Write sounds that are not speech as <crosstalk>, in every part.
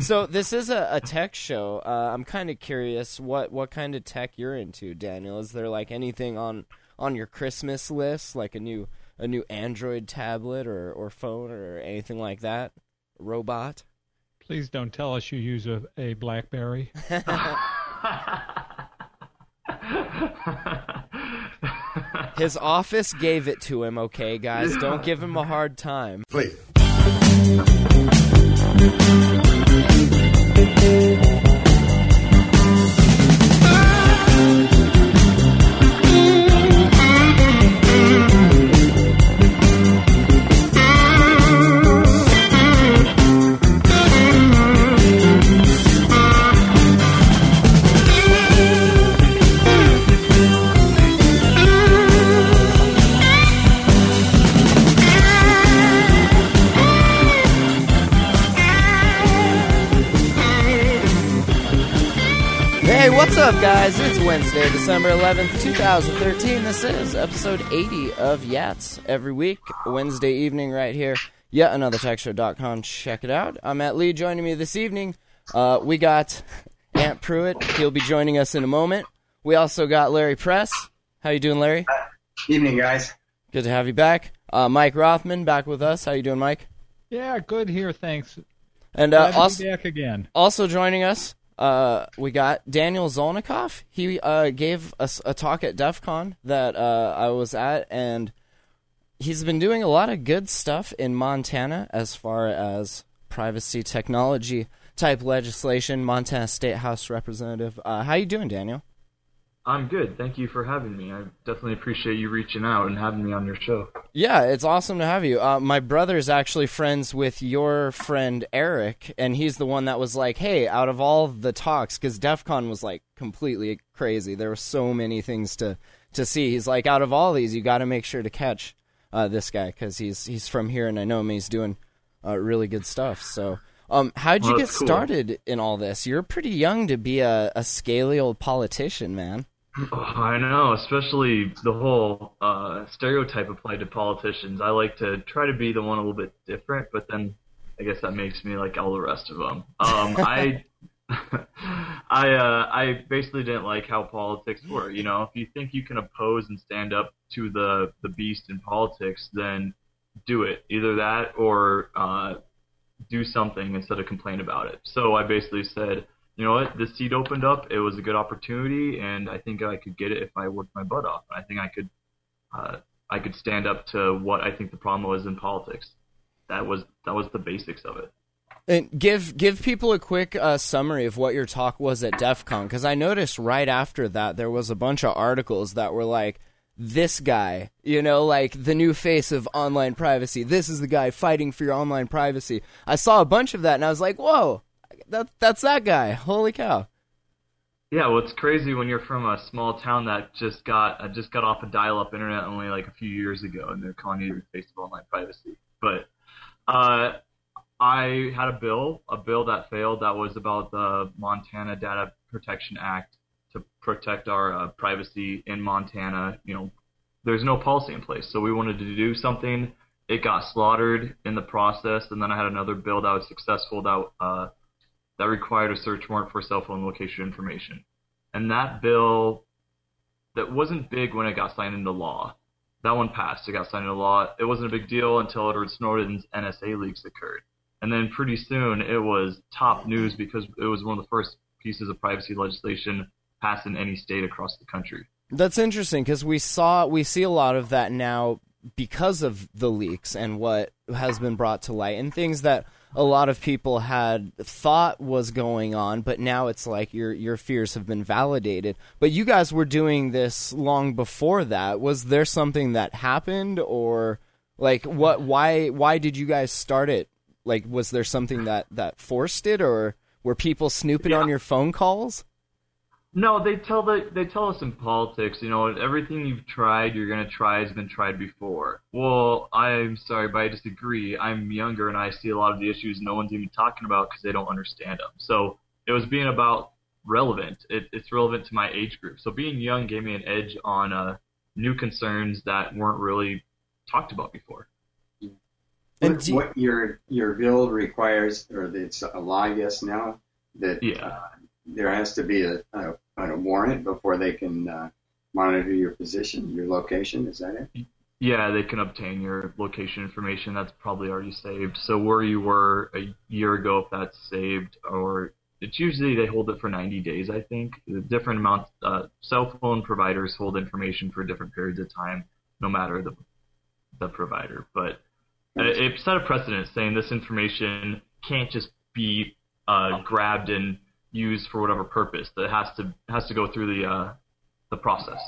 So this is a, a tech show. Uh, I'm kind of curious what what kind of tech you're into, Daniel. Is there like anything on on your Christmas list, like a new a new Android tablet or or phone or anything like that? Robot. Please don't tell us you use a, a BlackBerry. <laughs> His office gave it to him. Okay, guys, don't give him a hard time. Please. Up, guys? It's Wednesday, December 11th, 2013. This is episode 80 of Yats. Every week, Wednesday evening, right here. Yet another techshow.com. Check it out. I'm Matt Lee. Joining me this evening, uh, we got Ant Pruitt. He'll be joining us in a moment. We also got Larry Press. How you doing, Larry? Evening, guys. Good to have you back. Uh, Mike Rothman back with us. How you doing, Mike? yeah, good here, thanks. And uh, also, back again. Also joining us, uh, we got Daniel Zolnikov. He uh, gave us a talk at DEF CON that uh, I was at, and he's been doing a lot of good stuff in Montana as far as privacy technology type legislation. Montana State House Representative. Uh, how you doing, Daniel? I'm good. Thank you for having me. I definitely appreciate you reaching out and having me on your show. Yeah, it's awesome to have you. Uh, my is actually friends with your friend Eric, and he's the one that was like, "Hey, out of all the talks, because DEF CON was like completely crazy. There were so many things to to see. He's like, out of all these, you got to make sure to catch uh, this guy because he's he's from here, and I know him. He's doing uh, really good stuff. So, um, how'd you Well, get cool. started in all this? You're pretty young to be a, a scaly old politician, man. Oh, <laughs> I know, especially the whole uh, stereotype applied to politicians. I like to try to be the one a little bit different, but then I guess that makes me like all the rest of them. Um, <laughs> I, <laughs> I, uh, I basically didn't like how politics were. You know, if you think you can oppose and stand up to the the beast in politics, then do it. Either that or uh, do something instead of complain about it. So I basically said, you know what, this seat opened up. It was a good opportunity, and I think I could get it if I worked my butt off. I think I could, uh, I could stand up to what I think the problem was in politics. That was that was the basics of it. And give give people a quick uh, summary of what your talk was at DEF CON because I noticed right after that there was a bunch of articles that were like this guy, you know, like the new face of online privacy. This is the guy fighting for your online privacy. I saw a bunch of that and I was like, whoa, that that's that guy. Holy cow! Yeah, well, it's crazy when you're from a small town that just got uh, just got off a dial-up internet only like a few years ago, and they're calling you the face of online privacy. But uh, I had a bill, a bill that failed, that was about the Montana Data Protection Act to protect our uh, privacy in Montana. You know, there's no policy in place, so we wanted to do something. It got slaughtered in the process, and then I had another bill that was successful that uh, that required a search warrant for cell phone location information. And that bill, that wasn't big when it got signed into law. That one passed. It got signed into law. It wasn't a big deal until Edward Snowden's NSA leaks occurred. And then pretty soon it was top news because it was one of the first pieces of privacy legislation passed in any state across the country. That's interesting because we saw we see a lot of that now because of the leaks and what has been brought to light and things that a lot of people had thought was going on, but now it's like your your fears have been validated. But you guys were doing this long before that. Was there something that happened or like what why why did you guys start it? Like was there something that that forced it or were people snooping Yeah. on your phone calls? No, they tell the they tell us in politics, you know, everything you've tried, you're gonna try has been tried before. Well, I'm sorry, but I disagree. I'm younger and I see a lot of the issues no one's even talking about because they don't understand them. So it was being about relevant. It, it's relevant to my age group. So being young gave me an edge on uh, new concerns that weren't really talked about before. And What, you- what your your bill requires, or it's a law, I guess now that Yeah. uh, there has to be a, a, a warrant before they can uh, monitor your position, your location. Is that it? Yeah, they can obtain your location information. That's probably already saved. So where you were a year ago, if that's saved, or it's usually they hold it for 90 days. I think the different amounts. Uh, cell phone providers hold information for different periods of time, no matter the the provider. But it, set a precedent saying this information can't just be uh, grabbed and used for whatever purpose. That has to has to go through the uh, the process.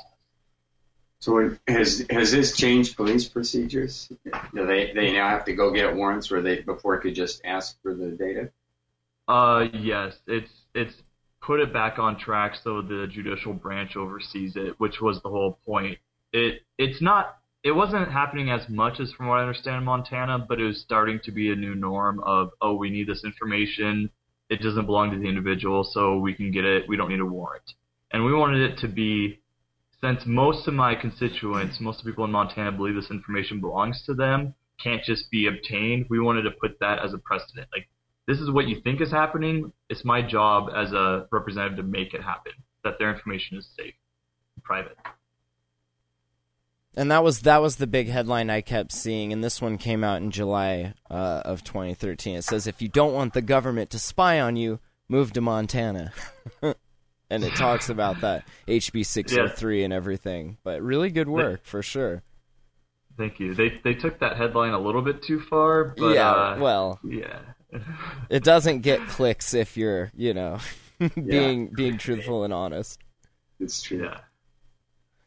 So has has this changed police procedures? Do they they now have to go get warrants where they before could just ask for the data? Uh, yes, it's it's put it back on track so the judicial branch oversees it, which was the whole point. It it's not it wasn't happening as much as from what I understand in Montana, but it was starting to be a new norm of oh we need this information, it doesn't belong to the individual, so we can get it, we don't need a warrant, and we wanted it to be since most of my constituents, most of the people in Montana believe this information belongs to them, can't just be obtained. We wanted to put that as a precedent, like this is what you think is happening. It's my job as a representative to make it happen. That their information is safe, and private. And that was that was the big headline I kept seeing, and this one came out in July uh, of 2013. It says, "If you don't want the government to spy on you, move to Montana," <laughs> and it talks about that HB 603 and everything. But really good work for sure. Thank you. They they took that headline a little bit too far, but yeah, uh, well, yeah. it doesn't get clicks if you're, you know, <laughs> being being truthful and honest. It's true. yeah.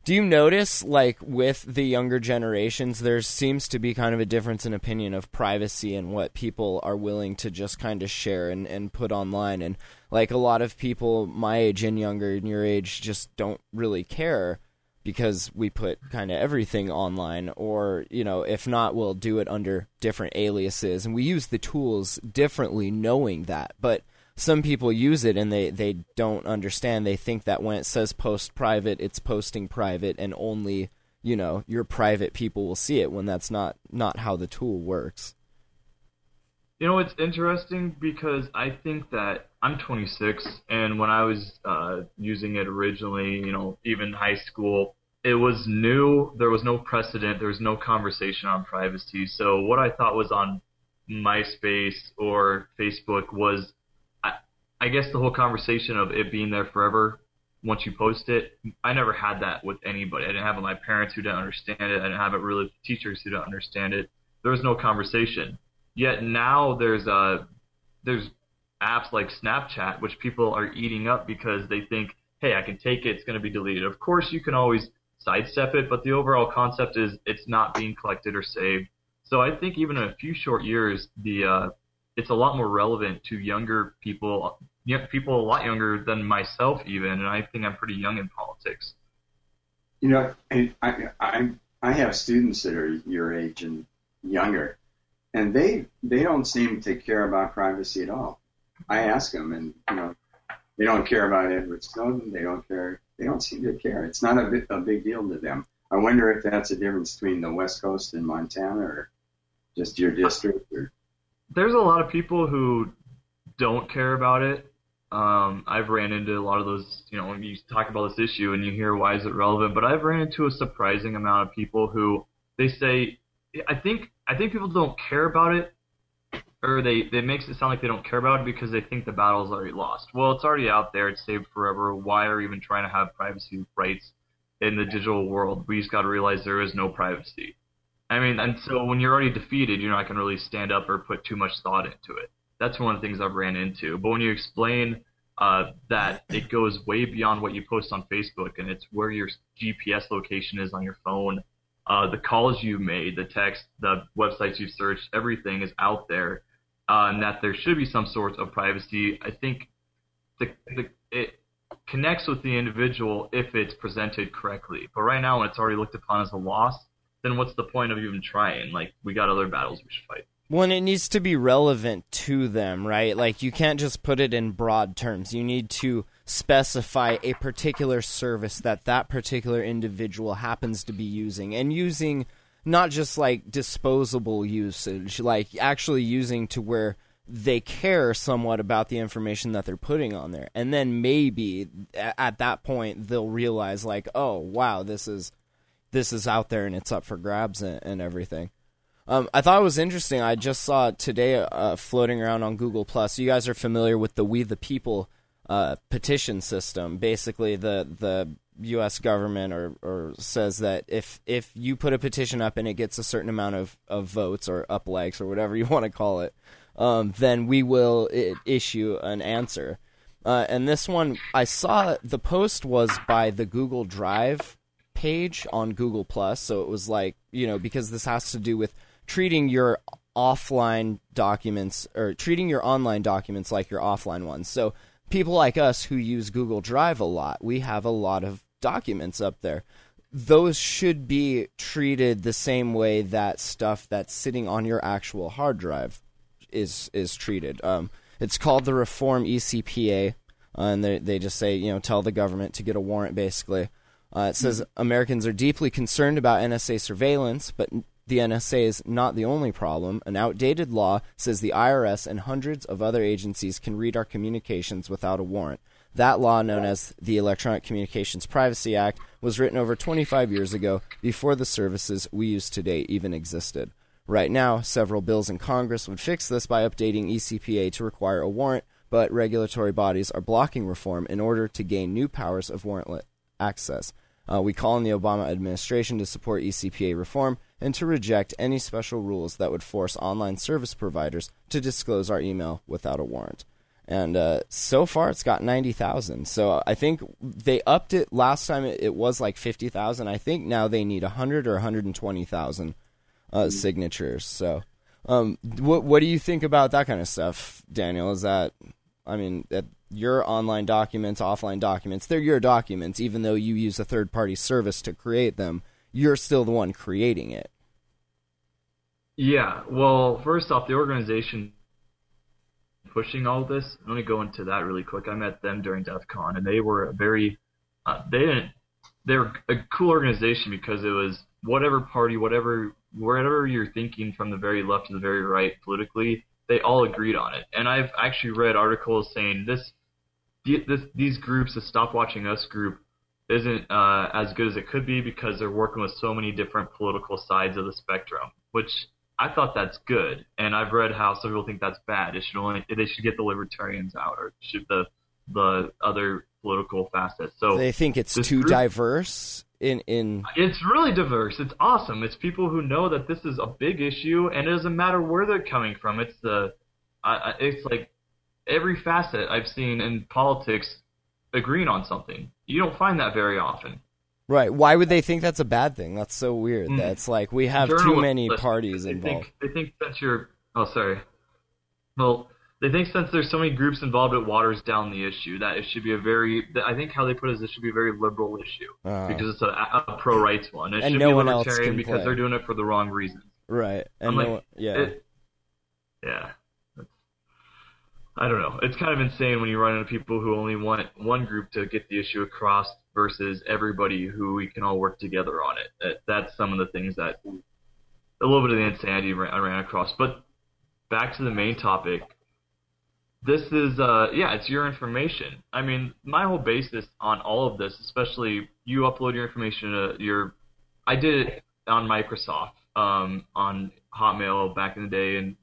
Do you notice, like, with the younger generations, there seems to be kind of a difference in opinion of privacy and what people are willing to just kind of share and, and put online? And, like, a lot of people my age and younger, and your age, just don't really care because we put kind of everything online. Or, you know, if not, we'll do it under different aliases. And we use the tools differently, knowing that. But some people use it and they, they don't understand. They think that when it says post private, it's posting private and only, you know, your private people will see it when that's not, not how the tool works. You know, it's interesting because I think that I'm 26, and when I was uh, using it originally, you know, even high school, it was new. There was no precedent. There was no conversation on privacy. So what I thought was on MySpace or Facebook was, I, guess, the whole conversation of it being there forever once you post it. I never had that with anybody. I didn't have it with my parents who didn't understand it. I didn't have it really with teachers who didn't understand it. There was no conversation. Yet now there's uh there's apps like Snapchat which people are eating up because they think, hey, I can take it, it's going to be deleted. Of course, you can always sidestep it, but the overall concept is it's not being collected or saved. So I think even in a few short years, the uh, it's a lot more relevant to younger people, young people a lot younger than myself even, and I think I'm pretty young in politics. You know, I, I I have students that are your age and younger, and they they don't seem to care about privacy at all. I ask them, and you know, they don't care about Edward Snowden. They don't care. They don't seem to care. It's not a a big deal to them. I wonder if that's a difference between the West Coast and Montana, or just your district, or There's a lot of people who don't care about it. Um, I've ran into a lot of those, you know, when you talk about this issue and you hear why is it relevant, but I've ran into a surprising amount of people who they say, I think, I think people don't care about it, or they, it makes it sound like they don't care about it because they think the battle's already lost. Well, it's already out there, it's saved forever. Why are even trying to have privacy rights in the digital world? We just got to realize there is no privacy. I mean, and so when you're already defeated, you're not going to really stand up or put too much thought into it. That's one of the things I've ran into. But when you explain uh, that it goes way beyond what you post on Facebook, and it's where your GPS location is on your phone, uh, the calls you made, the text, the websites you've searched, everything is out there, uh, and that there should be some sort of privacy. I think the, the it connects with the individual if it's presented correctly. But right now, when it's already looked upon as a loss, then what's the point of even trying? Like we got other battles we should fight. Well, it needs to be relevant to them, right? Like you can't just put it in broad terms. You need to specify a particular service that that particular individual happens to be using and using not just like disposable usage, like actually using to where they care somewhat about the information that they're putting on there. And then maybe at that point they'll realize like, "Oh, wow, this is this is out there and it's up for grabs and, and everything." Um, I thought it was interesting. I just saw today uh, floating around on Google Plus. You guys are familiar with the We the People uh, petition system. Basically, the the U.S. government or, or says that if if you put a petition up and it gets a certain amount of, of votes or up likes or whatever <laughs> you want to call it, um, then we will issue an answer. Uh, and this one, I saw the post was by the Google Drive page on Google Plus. So it was like you know because this has to do with treating your offline documents or treating your online documents like your offline ones. So people like us who use Google Drive a lot, we have a lot of documents up there. Those should be treated the same way that stuff that's sitting on your actual hard drive is is treated. Um, it's called the Reform eCPA, uh, and they they just say you know tell the government to get a warrant basically. Uh, it says Americans are deeply concerned about NSA surveillance, but the NSA is not the only problem. An outdated law says the IRS and hundreds of other agencies can read our communications without a warrant. That law, known as the Electronic Communications Privacy Act, was written over 25 years ago, before the services we use today even existed. Right now, several bills in Congress would fix this by updating eCPA to require a warrant, but regulatory bodies are blocking reform in order to gain new powers of warrantless access. Uh, we call on the Obama administration to support eCPA reform and to reject any special rules that would force online service providers to disclose our email without a warrant. And uh, so far, it's got 90,000. So I think they upped it last time, it, it was like 50,000. I think now they need 100 or 120,000 uh, signatures. So, um, what, what do you think about that kind of stuff, Daniel? Is that, I mean, that your online documents, offline documents, they're your documents, even though you use a third party service to create them you're still the one creating it. Yeah. Well, first off, the organization pushing all this, I'm going to go into that really quick. I met them during DEF CON, and they were a very uh, they didn't they're a cool organization because it was whatever party, whatever wherever you're thinking from the very left to the very right politically, they all agreed on it. And I've actually read articles saying this, this these groups, the Stop Watching Us group, isn't uh, as good as it could be because they're working with so many different political sides of the spectrum, which I thought that's good. And I've read how some people think that's bad. It should only they should get the libertarians out or should the the other political facets. So they think it's too group, diverse in in It's really diverse. It's awesome. It's people who know that this is a big issue and it doesn't matter where they're coming from. It's the uh, it's like every facet I've seen in politics agreeing on something. You don't find that very often. Right. Why would they think that's a bad thing? That's so weird. Mm. That's like we have too many parties they involved. Think, they think that you're. Oh, sorry. Well, they think since there's so many groups involved, it waters down the issue. That it should be a very. I think how they put it is it should be a very liberal issue uh, because it's a, a pro rights one. It and should no be libertarian because play. they're doing it for the wrong reasons. Right. And no like, yeah. It, yeah. I don't know. It's kind of insane when you run into people who only want one group to get the issue across versus everybody who we can all work together on it. That, that's some of the things that a little bit of the insanity I ran across. But back to the main topic. This is uh yeah, it's your information. I mean, my whole basis on all of this, especially you upload your information to your I did it on Microsoft, um, on Hotmail back in the day in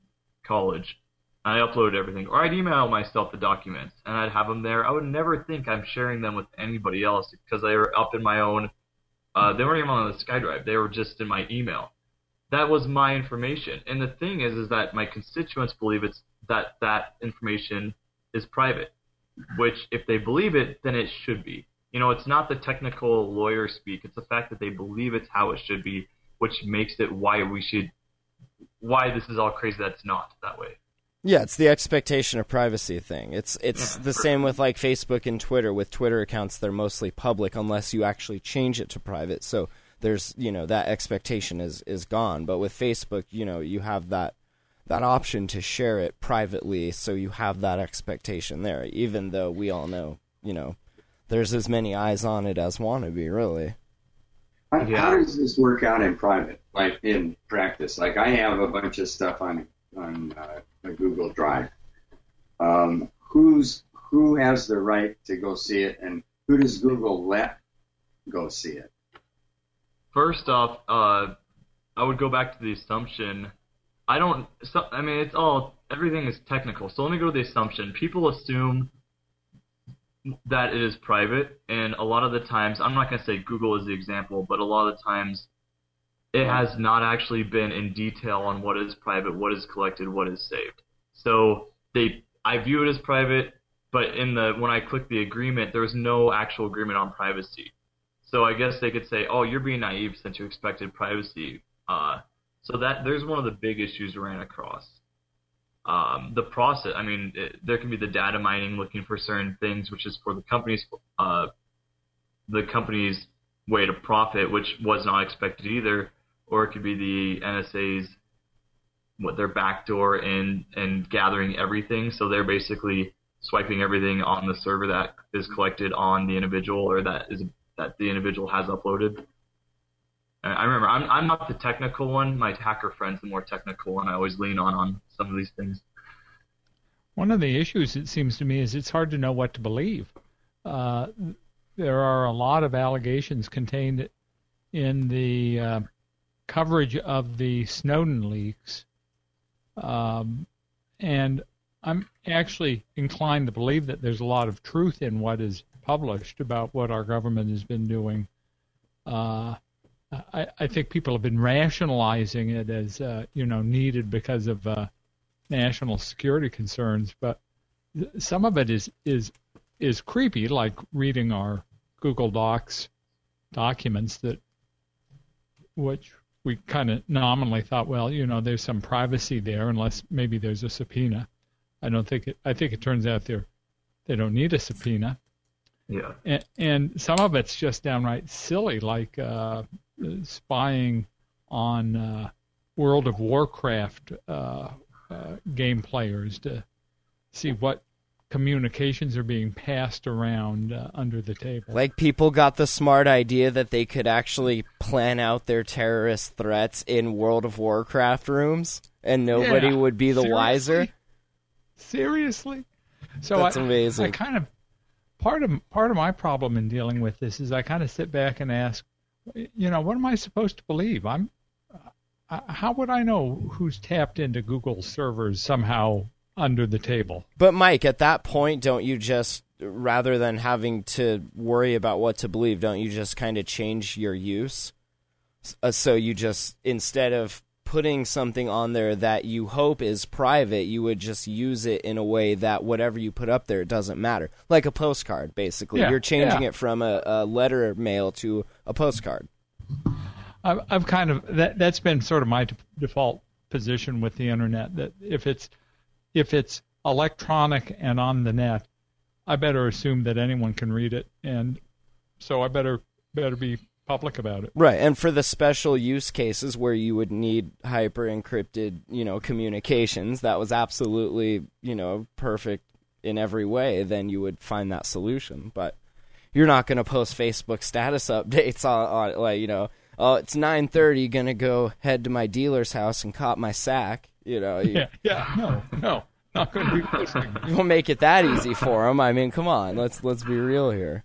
college I uploaded everything, or I'd email myself the documents and I'd have them there. I would never think I'm sharing them with anybody else because they were up in my own. Uh, they weren't even on the SkyDrive; they were just in my email. That was my information, and the thing is, is that my constituents believe it's that that information is private. Which, if they believe it, then it should be. You know, it's not the technical lawyer speak; it's the fact that they believe it's how it should be, which makes it why we should, why this is all crazy. That's not that way. Yeah, it's the expectation of privacy thing. It's it's the same with like Facebook and Twitter. With Twitter accounts, they're mostly public unless you actually change it to private. So there's you know that expectation is is gone. But with Facebook, you know you have that that option to share it privately, so you have that expectation there. Even though we all know, you know, there's as many eyes on it as want to be. Really. How, Yeah. how does this work out in private, like in practice? Like I have a bunch of stuff on on uh, a Google Drive. Um, who's who has the right to go see it, and who does Google let go see it? First off, uh, I would go back to the assumption. I don't. So, I mean, it's all everything is technical. So let me go to the assumption. People assume that it is private, and a lot of the times, I'm not going to say Google is the example, but a lot of the times, it has not actually been in detail on what is private, what is collected, what is saved. So they, I view it as private, but in the when I click the agreement, there was no actual agreement on privacy. So I guess they could say, "Oh, you're being naive since you expected privacy." Uh, so that there's one of the big issues we ran across. Um, the process, I mean, it, there can be the data mining looking for certain things, which is for the company's uh, the company's way to profit, which was not expected either, or it could be the NSA's what their backdoor and and gathering everything. So they're basically swiping everything on the server that is collected on the individual or that is that the individual has uploaded. I remember I'm I'm not the technical one. My hacker friend's the more technical one. I always lean on on some of these things. One of the issues, it seems to me, is it's hard to know what to believe. Uh, there are a lot of allegations contained in the uh, coverage of the Snowden leaks, um, and I'm actually inclined to believe that there's a lot of truth in what is published about what our government has been doing. Uh, I, I think people have been rationalizing it as uh, you know needed because of uh, national security concerns, but th- some of it is is is creepy, like reading our Google Docs documents that which we kind of nominally thought, well, you know, there's some privacy there, unless maybe there's a subpoena. I don't think it. I think it turns out they're they don't need a subpoena, Yeah. and, and some of it's just downright silly, like uh, spying on uh, World of Warcraft uh, uh, game players to see what communications are being passed around uh, under the table. Like people got the smart idea that they could actually plan out their terrorist threats in World of Warcraft rooms, and nobody Yeah, would be the wiser. seriously? Seriously? So That's I, amazing. I kind of part of part of my problem in dealing with this is I kind of sit back and ask, you know, what am I supposed to believe? I'm uh, how would I know who's tapped into Google servers somehow under the table? But Mike, at that point, don't you just rather than having to worry about what to believe, don't you just kind of change your use? Uh, so you just instead of putting something on there that you hope is private, you would just use it in a way that whatever you put up there it doesn't matter. Like a postcard, basically. Yeah, You're changing yeah. it from a, a letter mail to a postcard. I've, I've kind of that that's been sort of my de- default position with the internet that if it's if it's electronic and on the net, I better assume that anyone can read it, and so I better better be public about it. Right, and for the special use cases where you would need hyper encrypted, you know, communications, that was absolutely, you know, perfect in every way, then you would find that solution. But you're not going to post Facebook status <laughs> updates on, on like, you know, oh, it's 9:30, going to go head to my dealer's house and cop my sack, you know. You, Yeah, yeah, no, no, not going to be posting. <laughs> you won't make it that easy for them. I mean, come on, let's let's be real here.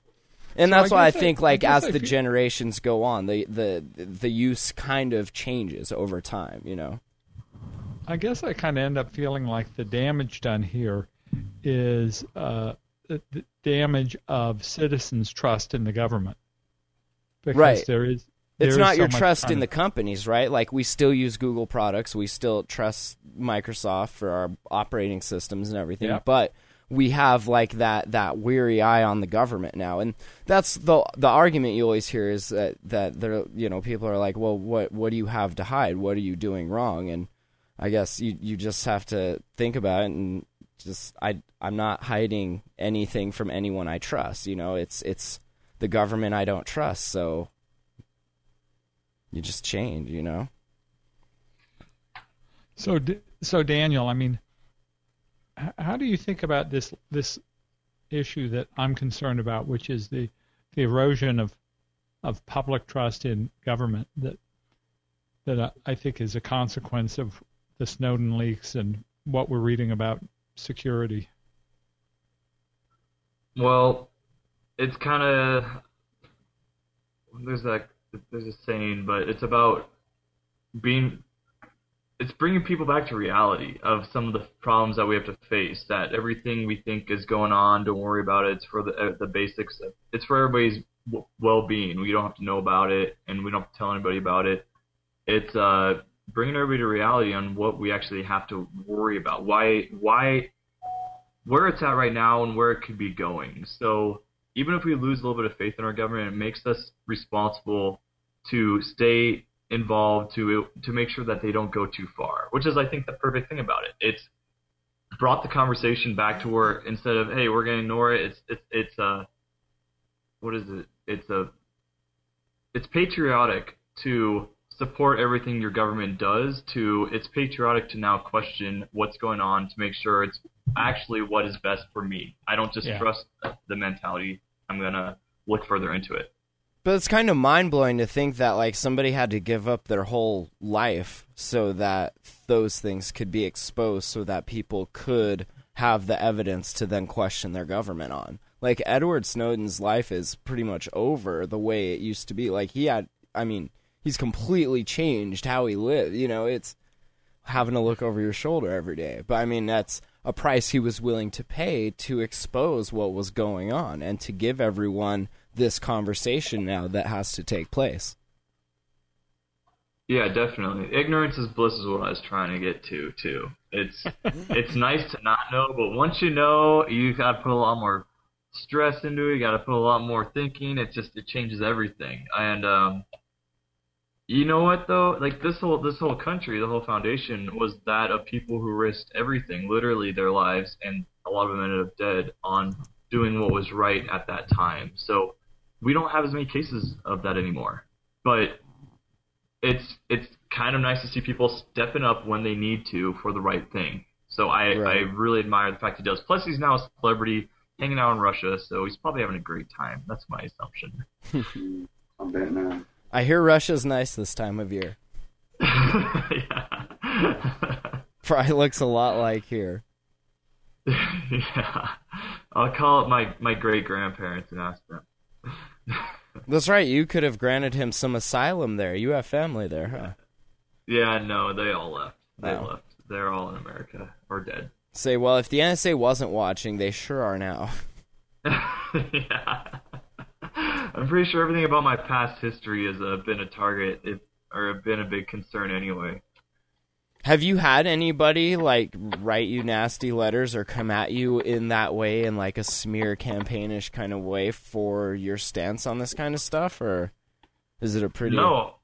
And So that's I why I think, I like, guess as the generations go on, the the the use kind of changes over time. You know. I guess I kind of end up feeling like the damage done here is uh, the, the damage of citizens' trust in the government. Because Right. there is. It's not your trust in the companies, right? Like we still use Google products, we still trust Microsoft for our operating systems and everything, Yeah. but we have like that that weary eye on the government now, and that's the the argument you always hear is that that there you know people are like, well, what what do you have to hide? What are you doing wrong? And I guess you you just have to think about it and just I I'm not hiding anything from anyone I trust. You know, it's it's the government I don't trust, so you just change, you know. So, so Daniel, I mean, how do you think about this this issue that I'm concerned about, which is the the erosion of of public trust in government that that I think is a consequence of the Snowden leaks and what we're reading about security. Well, it's kind of there's that there's a saying, but it's about being it's bringing people back to reality of some of the problems that we have to face. That everything we think is going on, don't worry about it. It's for the uh, the basics. It's for everybody's well-being. We don't have to know about it, and we don't have to tell anybody about it. It's uh, bringing everybody to reality on what we actually have to worry about. Why why where it's at right now and where it could be going. So even if we lose a little bit of faith in our government, it makes us responsible to stay involved to to make sure that they don't go too far, which is I think the perfect thing about it. It's brought the conversation back to where instead of hey we're gonna ignore it, it's it's it's uh what is it? It's a it's patriotic to support everything your government does to it's patriotic to now question what's going on to make sure it's actually what is best for me. I don't just Yeah. trust the mentality. I'm gonna look further into it. But it's kind of mind blowing to think that like somebody had to give up their whole life so that those things could be exposed, so that people could have the evidence to then question their government on. Like Edward Snowden's life is pretty much over the way it used to be. Like he had, I mean, he's completely changed how he lived. You know, it's having to look over your shoulder every day. But I mean, that's a price he was willing to pay to expose what was going on and to give everyone this conversation now that has to take place. Yeah, definitely. Ignorance is bliss is what I was trying to get to too. It's <laughs> it's nice to not know, but once you know, you got to put a lot more stress into it. You got to put a lot more thinking. It just it changes everything. And um, you know what though? Like this whole this whole country, the whole foundation was that of people who risked everything, literally their lives, and a lot of them ended up dead on doing what was right at that time. So we don't have as many cases of that anymore. But it's it's kind of nice to see people stepping up when they need to for the right thing. So I Right. I really admire the fact he does. Plus he's now a celebrity hanging out in Russia, so he's probably having a great time. That's my assumption. I'll bet not. I hear Russia's nice this time of year. <laughs> yeah. Probably looks a lot like here. yeah. I'll call up my my great grandparents and ask them. <laughs> That's right. You could have granted him some asylum there. You have family there, huh? yeah, no, they all left. They Wow. left. They're all in America or dead. Say, well, if the NSA wasn't watching, they sure are now. <laughs> yeah. I'm pretty sure everything about my past history has uh, been a target, if, or been a big concern anyway. Have you had anybody like write you nasty letters or come at you in that way in like a smear campaignish kind of way for your stance on this kind of stuff, or is it a pretty? No,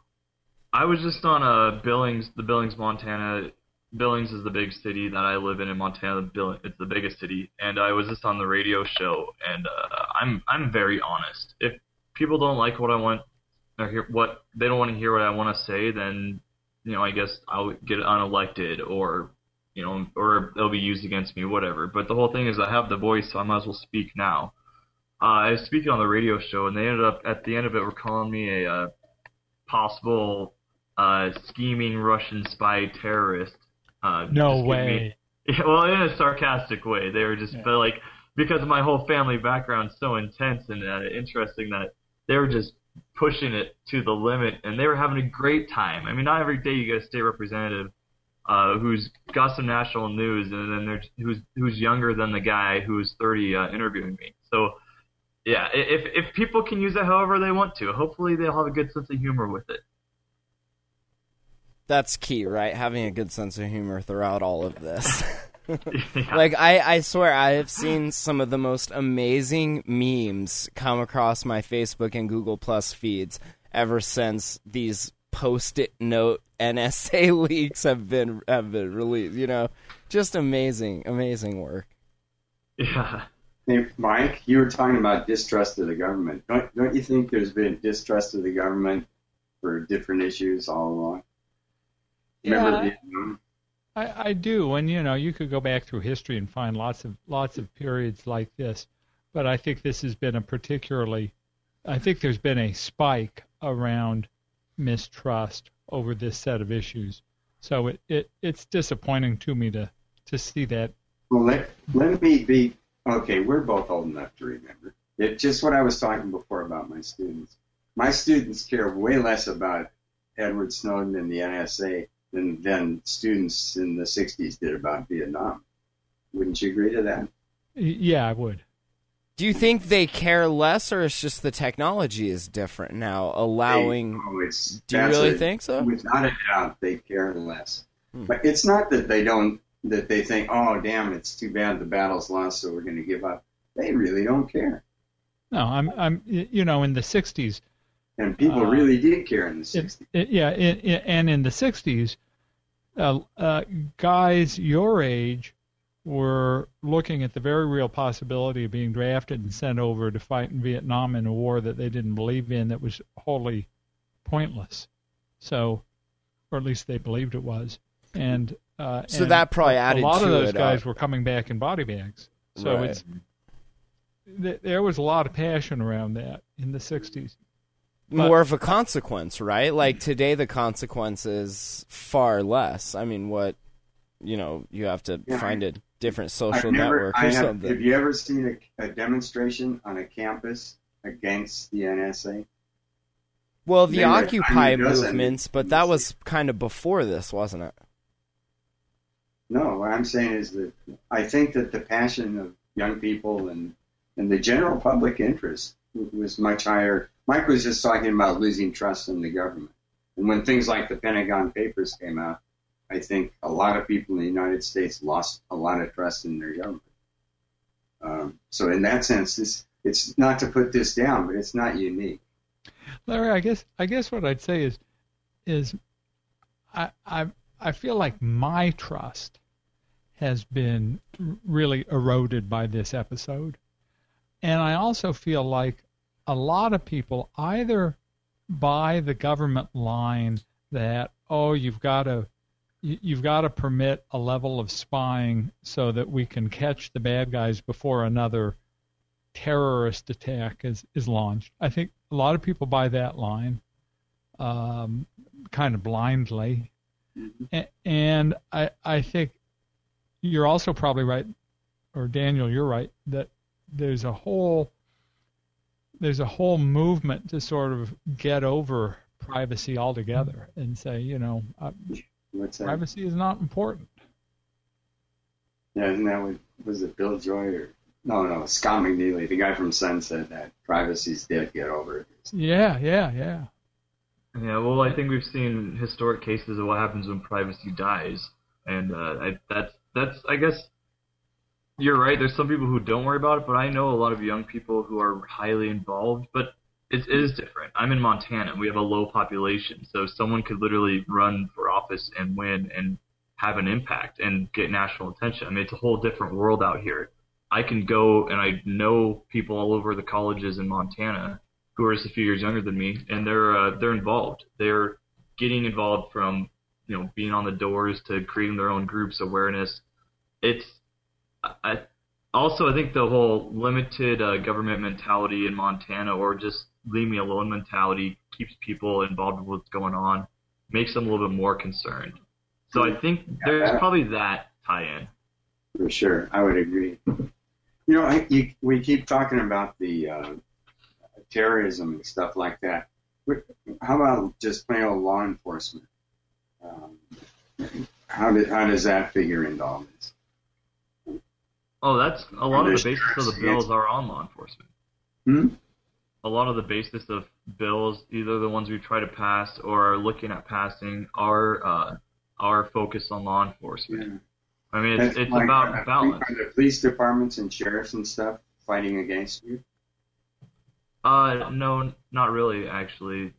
I was just on a Billings, the Billings, Montana. Billings is the big city that I live in in Montana. Bill- It's the biggest city, and I was just on the radio show. And uh, I'm I'm very honest. If people don't like what I want or hear what they don't want to hear what I want to say, then you know I guess I'll get unelected or you know or they'll be used against me, whatever. But the whole thing is I have the voice, so I might as well speak now. Uh, I was speaking on the radio show, and they ended up at the end of it were calling me a uh, possible uh, scheming Russian spy terrorist. Uh, No giving me- way. <laughs> well, in a sarcastic way. They were just Yeah. like because my whole family background's so intense and uh, interesting that they were just pushing it to the limit, and they were having a great time. I mean, not every day you get a state representative uh, who's got some national news, and then who's who's younger than the guy who's 30 uh, interviewing me. So. Yeah, if if people can use it however they want to, hopefully they'll have a good sense of humor with it. That's key, right? Having a good sense of humor throughout all of this. <laughs> Yeah. <laughs> like I, I swear I have seen some of the most amazing memes come across my Facebook and Google Plus feeds ever since these post-it note <laughs> NSA leaks have been have been released. You know, just amazing, amazing work. yeah. Hey, Mike, you were talking about distrust of the government. Don't, don't you think there's been distrust of the government for different issues all along? Remember Yeah. Vietnam? I, I do, and you know, you could go back through history and find lots of lots of periods like this, but I think this has been a particularly I think there's been a spike around mistrust over this set of issues. So it, it it's disappointing to me to to see that. Well, let let me be okay. We're both old enough to remember. It just what I was talking before about my students. My students care way less about Edward Snowden and the NSA than than students in the '60s did about Vietnam. Wouldn't you agree to that? Yeah, I would. Do you think they care less, or it's just the technology is different now, allowing? They, oh, it's, do you really a- think so? Without a doubt, they care less. Hmm. But it's not that they don't, that they think, oh, damn, it's too bad the battle's lost, so we're going to give up. They really don't care. No, I'm I'm you know in the 60s And people Uh, really did care in the 60s. it, it, yeah, it, it, and in the 60s, uh, uh, guys your age were looking at the very real possibility of being drafted and sent over to fight in Vietnam in a war that they didn't believe in that was wholly pointless. So, or at least they believed it was. And uh, So and that probably added a lot of those guys were coming back in body bags. So Right. it's th- there was a lot of passion around that in the 60s. But- More of a consequence, right? Like today, the consequence is far less. I mean, what you know, you have to Yeah, find a different social I've never, network I or have, something. have you ever seen a, a demonstration on a campus against the NSA? Well, the They were- I Occupy mean, movements, but that was kind of before this, wasn't it? No, what I'm saying is that I think that the passion of young people and, and the general public interest was much higher. Mike was just talking about losing trust in the government. And when things like the Pentagon Papers came out, I think a lot of people in the United States lost a lot of trust in their government. Um, so in that sense, it's, it's not to put this down, but it's not unique. Larry, I guess I guess what I'd say is is I I I feel like my trust has been really eroded by this episode. And I also feel like a lot of people either buy the government line that oh you've got to you- you've got to permit a level of spying so that we can catch the bad guys before another terrorist attack is, is launched. I think a lot of people buy that line um, kind of blindly. A- And I, I think you're also probably right, or Daniel, you're right, that there's a whole there's a whole movement to sort of get over privacy altogether and say, you know, uh, What's privacy is not important. Yeah, isn't that what was it Bill Joy or no no Scott McNealy, the guy from Sun said that privacy's dead, get over it. Yeah, yeah, yeah. Yeah, well, I think we've seen historic cases of what happens when privacy dies, and uh, I, that's that's I guess you're right. There's some people who don't worry about it, but I know a lot of young people who are highly involved. But it is different. I'm in Montana. We have a low population, so someone could literally run for office and win and have an impact and get national attention. I mean, it's a whole different world out here. I can go and I know people all over the colleges in Montana who are just a few years younger than me, and they're uh, they're involved. They're getting involved from you know being on the doors to creating their own groups awareness. It's I, also I think the whole limited uh, government mentality in Montana or just leave me alone mentality keeps people involved with what's going on, makes them a little bit more concerned. So I think there's probably that tie-in. For sure, I would agree. You know, I, you, we keep talking about the uh, terrorism and stuff like that. How about just plain old law enforcement? Um, how, did, how does that figure into all this? Oh, that's a lot of the basis of the bills are on law enforcement. Hmm? a lot of the basis of bills, either the ones we try to pass or are looking at passing, are uh, are focused on law enforcement. I mean, it's, it's like, about the- balance. Are the police departments and sheriffs and stuff fighting against you? Uh, no, not really. Actually,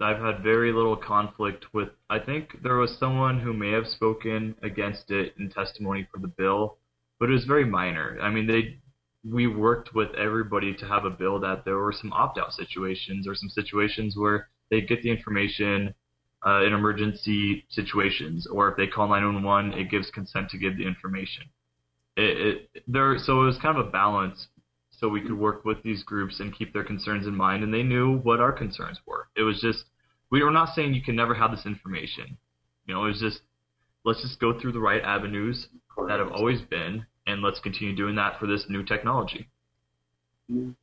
I've had very little conflict with. I think there was someone who may have spoken against it in testimony for the bill, but it was very minor. I mean, they we worked with everybody to have a bill that there were some opt-out situations or some situations where they get the information uh, in emergency situations, or if they call 911, it gives consent to give the information. It, it there, so it was kind of a balance so we could work with these groups and keep their concerns in mind, and they knew what our concerns were. It was just we were not saying you can never have this information. You know, it was just let's just go through the right avenues that have always been, and let's continue doing that for this new technology. And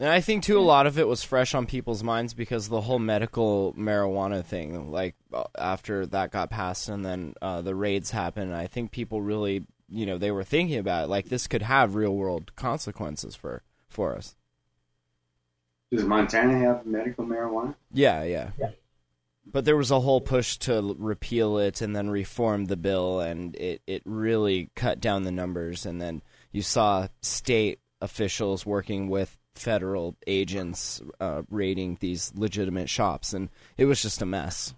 I think too, a lot of it was fresh on people's minds because the whole medical marijuana thing, like uh, after that got passed and then uh, the raids happened, I think people really, you know, they were thinking about it, like this could have real world consequences for for us. Does Montana have medical marijuana? Yeah, Yeah, yeah. But there was a whole push to repeal it and then reform the bill, and it, it really cut down the numbers. And then you saw state officials working with federal agents uh, raiding these legitimate shops, and it was just a mess.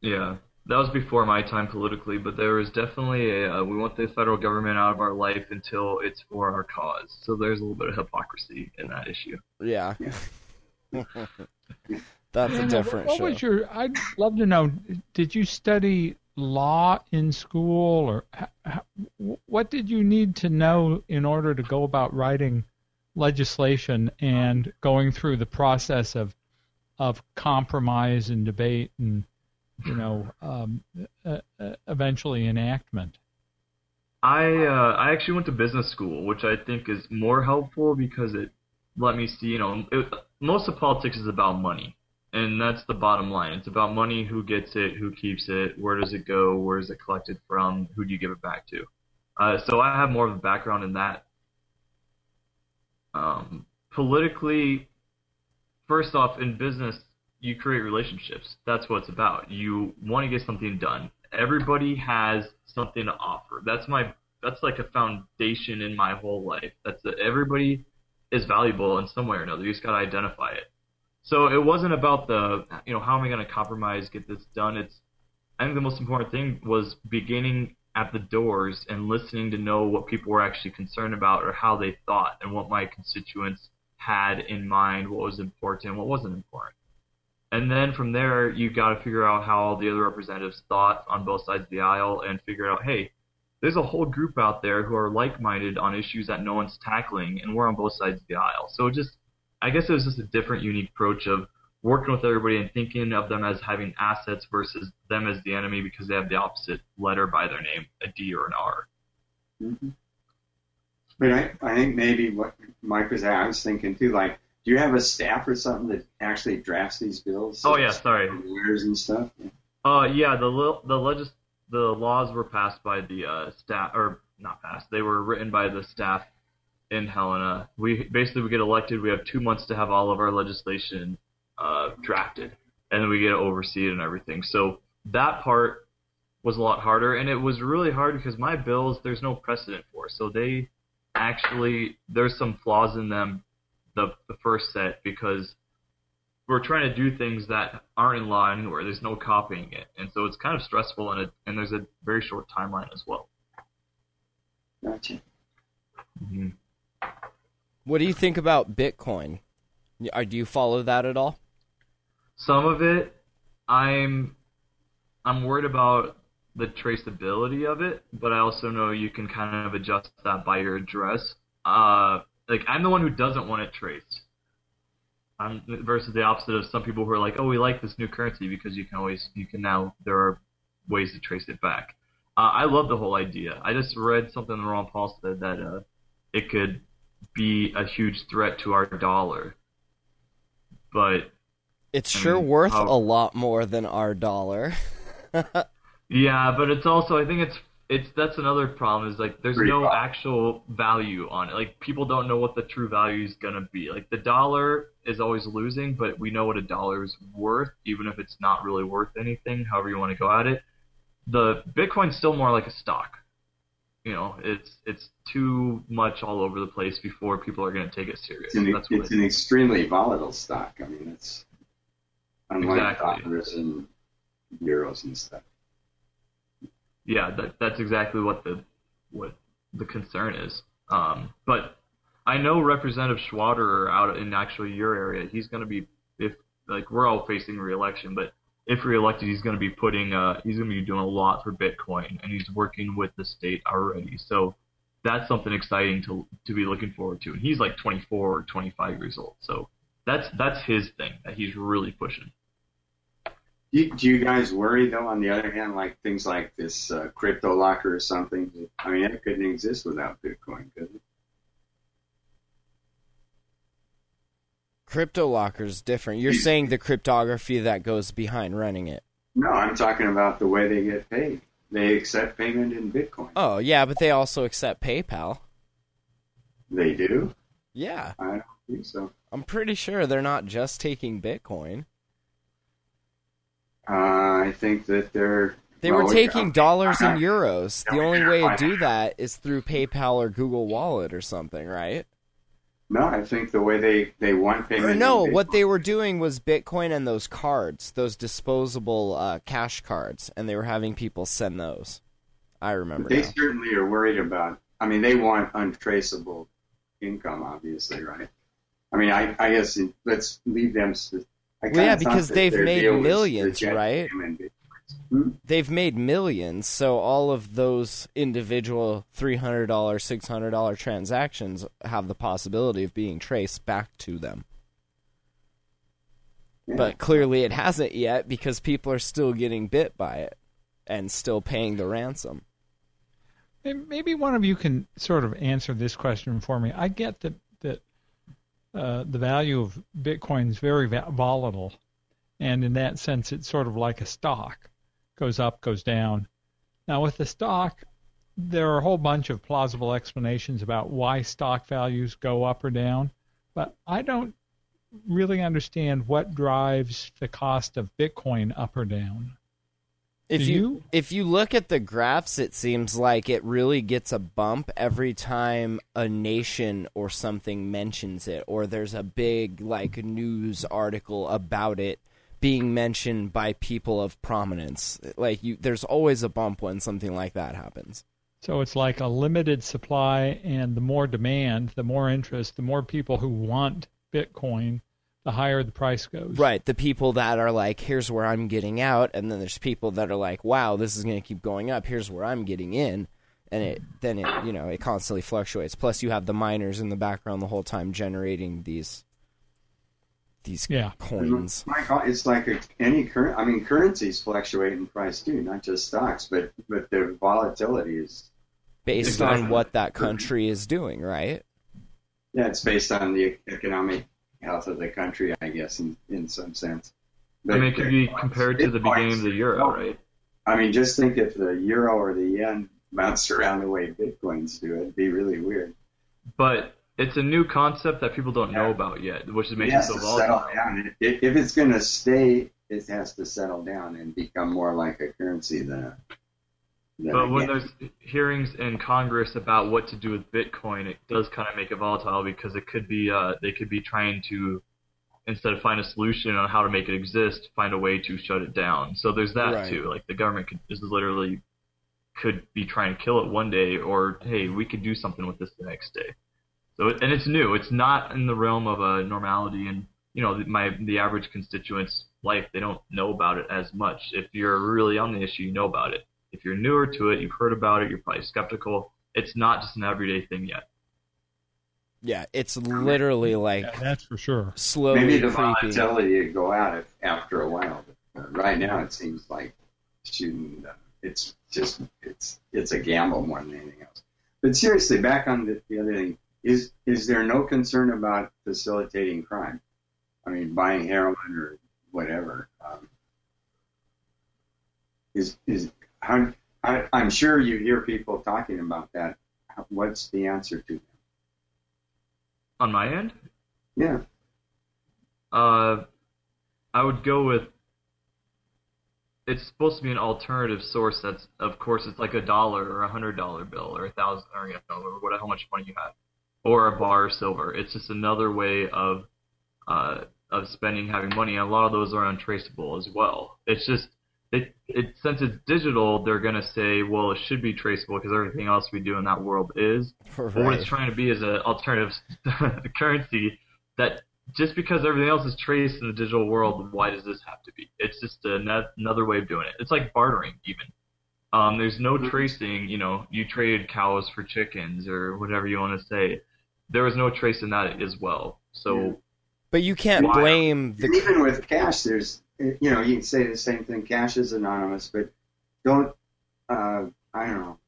Yeah, that was before my time politically, but there was definitely a uh, we want the federal government out of our life until it's for our cause. So there's a little bit of hypocrisy in that issue. Yeah. <laughs> That's a Anna, different what show. was your? I'd love to know. Did you study law in school, or h- h- what did you need to know in order to go about writing legislation and going through the process of of compromise and debate and you know um, uh, uh, eventually enactment? I uh, I actually went to business school, which I think is more helpful because it let me see. You know, it, most of politics is about money, and that's the bottom line. It's about money. Who gets it? Who keeps it? Where does it go? Where is it collected from? Who do you give it back to? Uh, so I have more of a background in that. Um, politically, first off, in business, you create relationships. That's what it's about. You want to get something done. Everybody has something to offer. That's my that's like a foundation in my whole life. That's that everybody is valuable in some way or another. You just got to identify it. So it wasn't about the you know how am I going to compromise, get this done. It's I think the most important thing was beginning at the doors and listening to know what people were actually concerned about or how they thought and what my constituents had in mind, what was important, what wasn't important. And then from there, you've got to figure out how all the other representatives thought on both sides of the aisle and figure out, hey, there's a whole group out there who are like-minded on issues that no one's tackling, and we're on both sides of the aisle. So just, I guess it was just a different, unique approach of working with everybody and thinking of them as having assets versus them as the enemy because they have the opposite letter by their name, a D or an R. Mm-hmm. But I, I think maybe what Mike was, I was thinking too, like, do you have a staff or something that actually drafts these bills? Oh yeah, sorry. Lawyers and stuff. Yeah. Uh, yeah, the the legis- the laws were passed by the uh, staff, or not passed. They were written by the staff in Helena. We basically we get elected. We have two months to have all of our legislation uh, drafted, and then we get to oversee it and everything. So that part was a lot harder, and it was really hard because my bills there's no precedent for. So they actually there's some flaws in them, the the first set because we're trying to do things that aren't in law anywhere. There's no copying it, and so it's kind of stressful, and it, and there's a very short timeline as well. Gotcha. Mm-hmm. What do you think about Bitcoin? Do you follow that at all? Some of it, I'm I'm worried about the traceability of it, but I also know you can kind of adjust that by your address. Uh, like I'm the one who doesn't want it traced. I'm versus the opposite of some people who are like, oh, we like this new currency because you can always you can now there are ways to trace it back. Uh, I love the whole idea. I just read something that Ron Paul said that uh, it could be a huge threat to our dollar, but It's I sure mean, worth how- a lot more than our dollar. <laughs> Yeah, but it's also I think it's it's that's another problem is like there's Pretty no hard. actual value on it. Like people don't know what the true value is gonna be. Like the dollar is always losing, but we know what a dollar is worth, even if it's not really worth anything. However you want to go at it, the Bitcoin's still more like a stock. You know, it's it's too much all over the place before people are gonna take it serious. It's an, That's it's an extremely volatile stock. I mean, it's unlike Exactly. dollars and euros and stuff. yeah, that that's exactly what the what the concern is. Um, but I know Representative Schwader out in actually your area. He's going to be if like we're all facing re-election, but if reelected, he's going to be putting uh he's going to be doing a lot for Bitcoin, and he's working with the state already. So that's something exciting to to be looking forward to. And he's like 24 or 25 years old, so that's that's his thing that he's really pushing. Do you, do you guys worry though? On the other hand, like things like this uh, crypto locker or something. I mean, it couldn't exist without Bitcoin, could it? Crypto locker's different. You're saying the cryptography that goes behind running it. No, I'm talking about the way they get paid. They accept payment in Bitcoin. Oh yeah, but they also accept PayPal. They do. Yeah, I don't think so. I'm pretty sure they're not just taking Bitcoin. Uh, I think that they're. They well, were taking yeah. dollars and <laughs> euros. The only way to do that is through PayPal or Google Wallet or something, right? No, I think the way they they want payment. Or no, what they were doing was Bitcoin and those cards, those disposable uh, cash cards, and they were having people send those. I remember. They now. certainly are worried about. I mean, they want untraceable income, obviously, right? I mean, I, I guess let's leave them. I Well, yeah, because they've made millions, right? payment. They've made millions, so all of those individual three hundred dollar, six hundred dollar transactions have the possibility of being traced back to them. Yeah. But clearly, it hasn't yet because people are still getting bit by it and still paying the ransom. Maybe one of you can sort of answer this question for me. I get that that uh, the value of Bitcoin is very volatile, and in that sense, it's sort of like a stock, goes up, goes down. Now, with the stock, there are a whole bunch of plausible explanations about why stock values go up or down, but I don't really understand what drives the cost of Bitcoin up or down. If you, you? if you look at the graphs, it seems like it really gets a bump every time a nation or something mentions it, or there's a big like news article about it being mentioned by people of prominence. Like you, there's always a bump when something like that happens. So it's like a limited supply, and the more demand, the more interest, the more people who want Bitcoin, the higher the price goes. Right. The people that are like, here's where I'm getting out, and then there's people that are like, wow, this is going to keep going up. Here's where I'm getting in, and it then it you know it constantly fluctuates. Plus, you have the miners in the background the whole time generating these these Yeah. coins. My God, it's like a, any current. I mean, currencies fluctuate in price too, not just stocks, but but the volatility is Based on what that country is doing, right? yeah, it's based on the economic health of the country, I guess, in in some sense. I mean, it could be Bitcoin's- compared to the beginning of the euro, right? I mean, just think if the euro or the yen bounced <laughs> around the way bitcoins do, it'd be really weird. But it's a new concept that people don't know about yet, which is making it has so to volatile. settle down. If, if it's going to stay, it has to settle down and become more like a currency than a. Than But a when yen. there's hearings in Congress about what to do with Bitcoin, it does kind of make it volatile because it could be uh, they could be trying to instead of find a solution on how to make it exist, find a way to shut it down. So there's that Right. too. Like the government could, is literally could be trying to kill it one day, or hey, we could do something with this the next day. So it, and it's new. It's not in the realm of a normality, and you know my the average constituent's life. They don't know about it as much. If you're really on the issue, you know about it. If you're newer to it, you've heard about it, you're probably skeptical. It's not just an everyday thing yet. Yeah, it's literally like Yeah, that's for sure. slowly Maybe the creeping. volatility would go out if, after a while. But uh, right now, it seems like shooting. Uh, it's just it's it's a gamble more than anything else. But seriously, back on the, the other thing, is is there no concern about facilitating crime? I mean, buying heroin or whatever. Um, is is how, I, I'm sure you hear people talking about that. What's the answer to that? On my end, Yeah. Uh, I would go with. It's supposed to be an alternative source. That's of course it's like a dollar or a hundred dollar bill or a thousand or you know or whatever how much money you have, or a bar of silver. It's just another way of uh, of spending, having money. And a lot of those are untraceable as well. It's just it it since it's digital, they're gonna say, well, it should be traceable because everything else we do in that world is. But what it's trying to be is an alternative <laughs> currency that just because everything else is traced in the digital world, why does this have to be? It's just ano- another way of doing it. It's like bartering, even. Um, there's no tracing. You know, you traded cows for chickens or whatever you want to say. There was no trace in that as well. So. Yeah. But you can't Wow. blame the even with cash, there's you know you can say the same thing. Cash is anonymous, but don't uh, I don't know.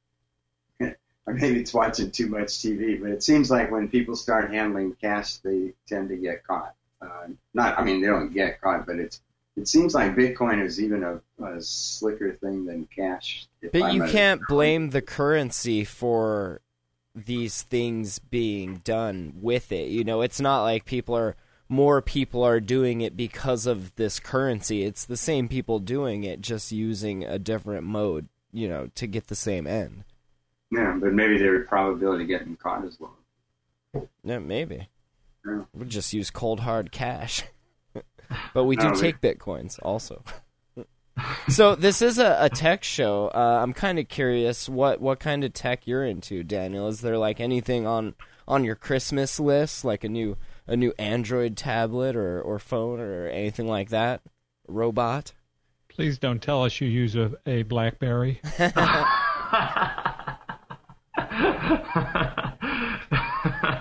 <laughs> Or maybe it's watching too much TV, but it seems like when people start handling cash, they tend to get caught. Uh, not, I mean, they don't get caught, but it's. It seems like Bitcoin is even a, a slicker thing than cash. But I'm you can't blame the currency for these things being done with it. You know, it's not like people are more people are doing it because of this currency. It's the same people doing it just using a different mode, you know, to get the same end. Yeah, but maybe their probability of getting caught is low. Yeah, maybe. Yeah. We just use cold hard cash. <laughs> but we do No, we- take bitcoins also. <laughs> so this is a, a tech show. Uh, I'm kind of curious what what kind of tech you're into, Daniel. Is there like anything on on your Christmas list, like a new a new Android tablet or or phone or anything like that? Robot. Please don't tell us you use a, a BlackBerry. <laughs>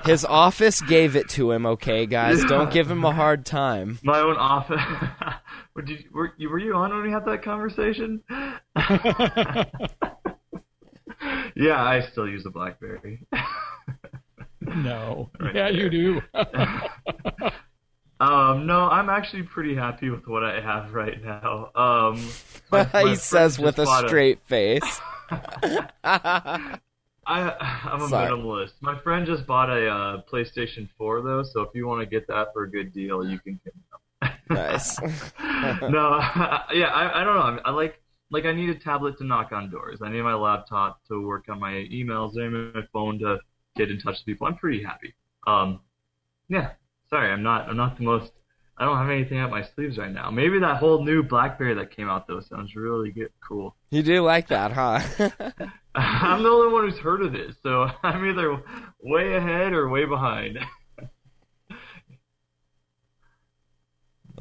His office gave it to him. Okay, guys, don't give him a hard time. My own office. Were, you, were, you, were you on when we had that conversation? <laughs> yeah, I still use a BlackBerry. <laughs> no. Right yeah, you do. <laughs> um, no, I'm actually pretty happy with what I have right now. Um, my- my he says with a bought straight face. I, I'm a Sorry. minimalist. My friend just bought a uh, PlayStation 4 though, so if you want to get that for a good deal, you can. Hit me up. Nice. <laughs> no, <laughs> yeah, I, I don't know. I, I like like I need a tablet to knock on doors. I need my laptop to work on my emails. I need my phone to get in touch with people. I'm pretty happy. Um, yeah. Sorry, I'm not. I'm not the most. I don't have anything up my sleeves right now. Maybe that whole new BlackBerry that came out though sounds really good, cool. You do like that, huh? <laughs> I'm the only one who's heard of it, so I'm either way ahead or way behind.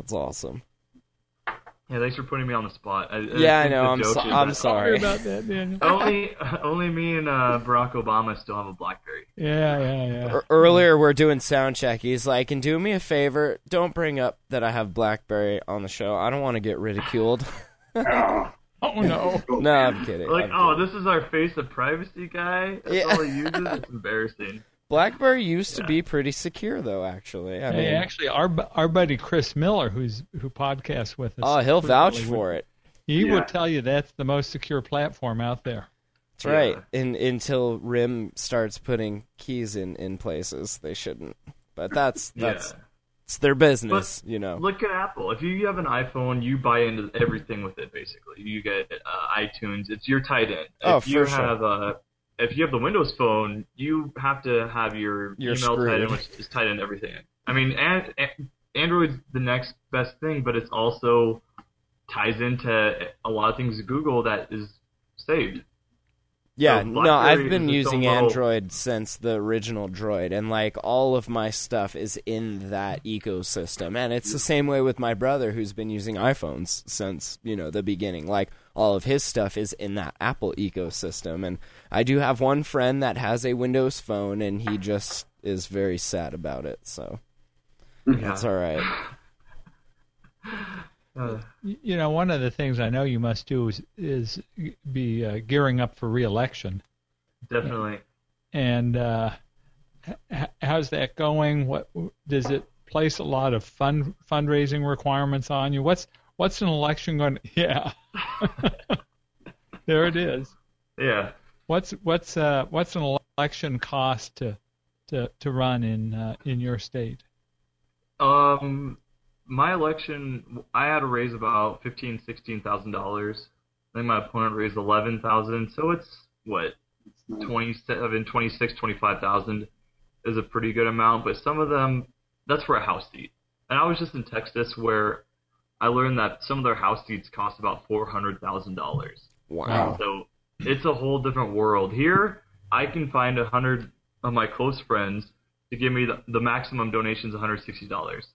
That's awesome. Yeah, thanks for putting me on the spot. I, Yeah, I know, I'm joke so- I'm that sorry. about that, Daniel. <laughs> Only, only me and uh, Barack Obama still have a BlackBerry. Yeah, yeah, yeah. Er- Earlier, we're doing sound check. He's like, "And do me a favor, don't bring up that I have BlackBerry on the show. I don't want to get ridiculed." Oh, <laughs> <laughs> Oh no. no, I'm kidding. Like, I'm oh, kidding. this is our face of privacy guy. That's Yeah. all he uses. It's embarrassing. BlackBerry used to be pretty secure, though. Actually, I Hey, mean, actually, our our buddy Chris Miller, who's who podcasts with us, oh, he'll vouch frequently, for would- it. He Yeah. would tell you that's the most secure platform out there. That's right. Yeah. In, until RIM starts putting keys in in places they shouldn't. But that's <laughs> that's yeah. it's their business, you know. Look at Apple. If you have an iPhone, you buy into everything with it. Basically, you get uh, iTunes. It's your tied in. Oh, if you for sure. have a if you have the Windows phone, you have to have your You're email tied in, which is tied in everything. I mean, and, and Android's the next best thing, but it's also ties into a lot of things Google that is saved. Yeah, So no, I've been is its own using Android since the original Droid, and like all of my stuff is in that ecosystem. And it's the same way with my brother who's been using iPhones since, you know, the beginning. Like all of his stuff is in that Apple ecosystem. And I do have one friend that has a Windows phone, and he just is very sad about it. So that's all right. <laughs> Uh, You know, one of the things I know you must do is is be uh, gearing up for reelection. definitely. And uh, h- how's that going? What does it place a lot of fund fundraising requirements on you? What's what's an election going? <laughs> to... Yeah, <laughs> there it is. Yeah. What's what's uh what's an election cost to to to run in uh, in your state? Um, my election, I had to raise about fifteen, sixteen thousand dollars. I think my opponent raised eleven thousand, so it's what it's not- 27, 26, 25,000 is a pretty good amount. But some of them, that's for a house seat. And I was just in Texas where I learned that some of their house seats cost about four hundred thousand dollars. Wow. So it's a whole different world. Here, I can find a hundred of my close friends to give me the, the maximum donations, one hundred sixty dollars,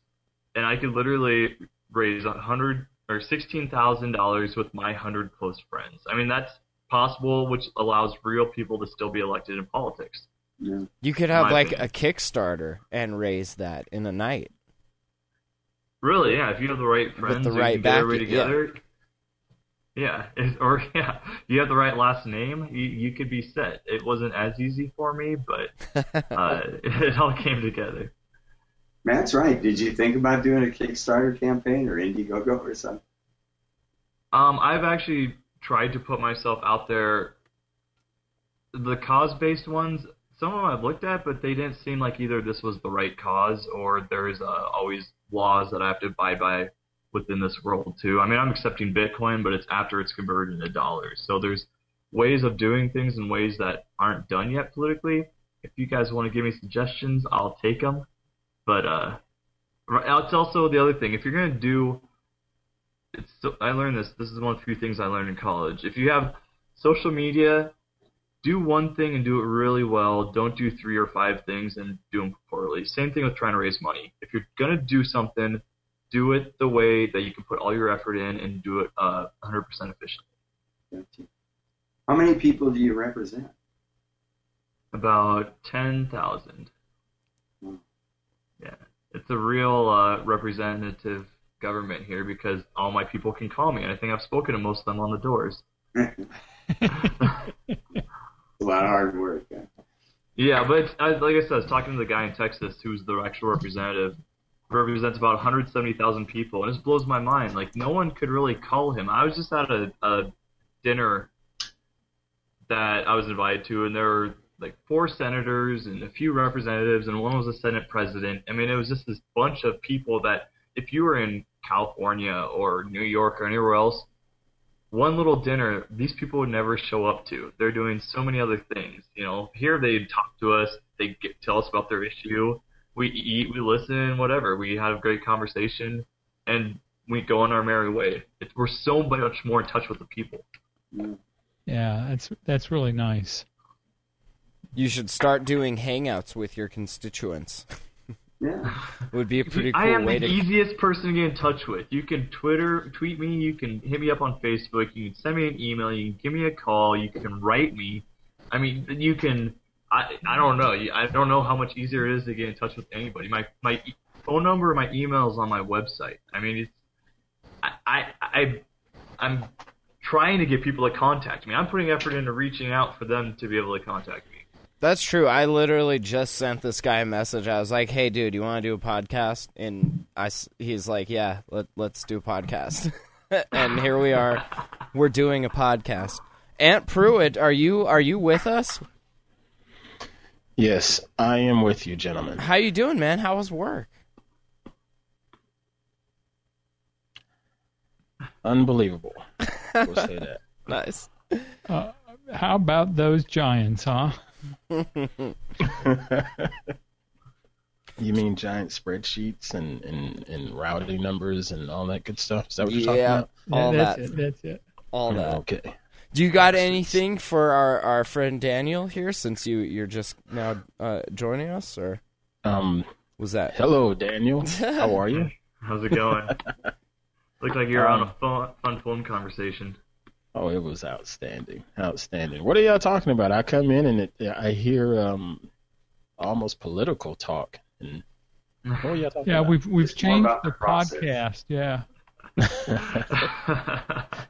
and I could literally raise a hundred or sixteen thousand dollars with my hundred close friends. I mean, that's possible, which allows real people to still be elected in politics. Yeah. You could have like opinion. a Kickstarter and raise that in a night. Really, yeah. If you have the right friends, the right can get everybody backing, yeah. together. Yeah, <laughs> if- or yeah, you have the right last name, you, you could be set. It wasn't as easy for me, but <laughs> uh, <laughs> it all came together. Matt's right. Did you think about doing a Kickstarter campaign or Indiegogo or something? Um, I've actually tried to put myself out there. The cause-based ones, some of them I've looked at, but they didn't seem like either this was the right cause or there's uh, always laws that I have to abide by within this world too. I mean, I'm accepting Bitcoin, but it's after it's converted into dollars. So there's ways of doing things in ways that aren't done yet politically. If you guys want to give me suggestions, I'll take them. But uh, it's also the other thing. If you're gonna do it's so, I learned this. This is one of the few things I learned in college. If you have social media, do one thing and do it really well. Don't do three or five things and do them poorly. Same thing with trying to raise money. If you're gonna do something, do it the way that you can put all your effort in and do it uh, 100% efficiently. How many people do you represent? About 10,000. Yeah, it's a real uh, representative government here because all my people can call me, and I think I've spoken to most of them on the doors. a lot of hard work. Huh? Yeah, but I, like I said, I was talking to the guy in Texas who's the actual representative, who represents about 170,000 people, and it just blows my mind. Like, no one could really call him. I was just at a, a dinner that I was invited to, and there were like four senators and a few representatives, and one was a Senate president. I mean, it was just this bunch of people that, if you were in California or New York or anywhere else, one little dinner these people would never show up to. They're doing so many other things. You know, here they talk to us, they get, tell us about their issue. We eat, we listen, whatever. We have a great conversation, and we go on our merry way. It, we're so much more in touch with the people. Yeah, that's that's really nice. You should start doing hangouts with your constituents. Yeah. <laughs> Would be a pretty cool I am the to. easiest person to get in touch with. You can Twitter, tweet me. You can hit me up on Facebook. You can send me an email. You can give me a call. You can write me. I mean, you can. I I don't know. I don't know how much easier it is to get in touch with anybody. My my phone number, my email is on my website. I mean, it's. I I, I I'm trying to get people to contact me. I'm putting effort into reaching out for them to be able to contact me. That's true. I literally just sent this guy a message. I was like, "Hey, dude, you want to do a podcast?" And I, s- he's like, "Yeah, let, let's do a podcast." <laughs> and here we are. We're doing a podcast. Ant Pruitt, are you are you with us? Yes, I am with you, gentlemen. How you doing, man? How was work? Unbelievable. <laughs> We'll say that. Nice. Uh, how about those Giants, huh? You mean giant spreadsheets and, and, and routing numbers and all that good stuff? Is that what you're talking Yeah, about? all that's that, it. That's it. all that. Okay. Do you got anything for our, our friend Daniel here? Since you you're just now uh, joining us, or Um, was that? hello, Daniel. How are you? <laughs> How's it going? <laughs> Looks like you're on Um, a fun, fun phone conversation. Oh, it was outstanding, outstanding. What are y'all talking about? I come in and it, I hear um, almost political talk. And what are y'all talking Yeah, about? we've we've It's changed the the podcast. Yeah. <laughs>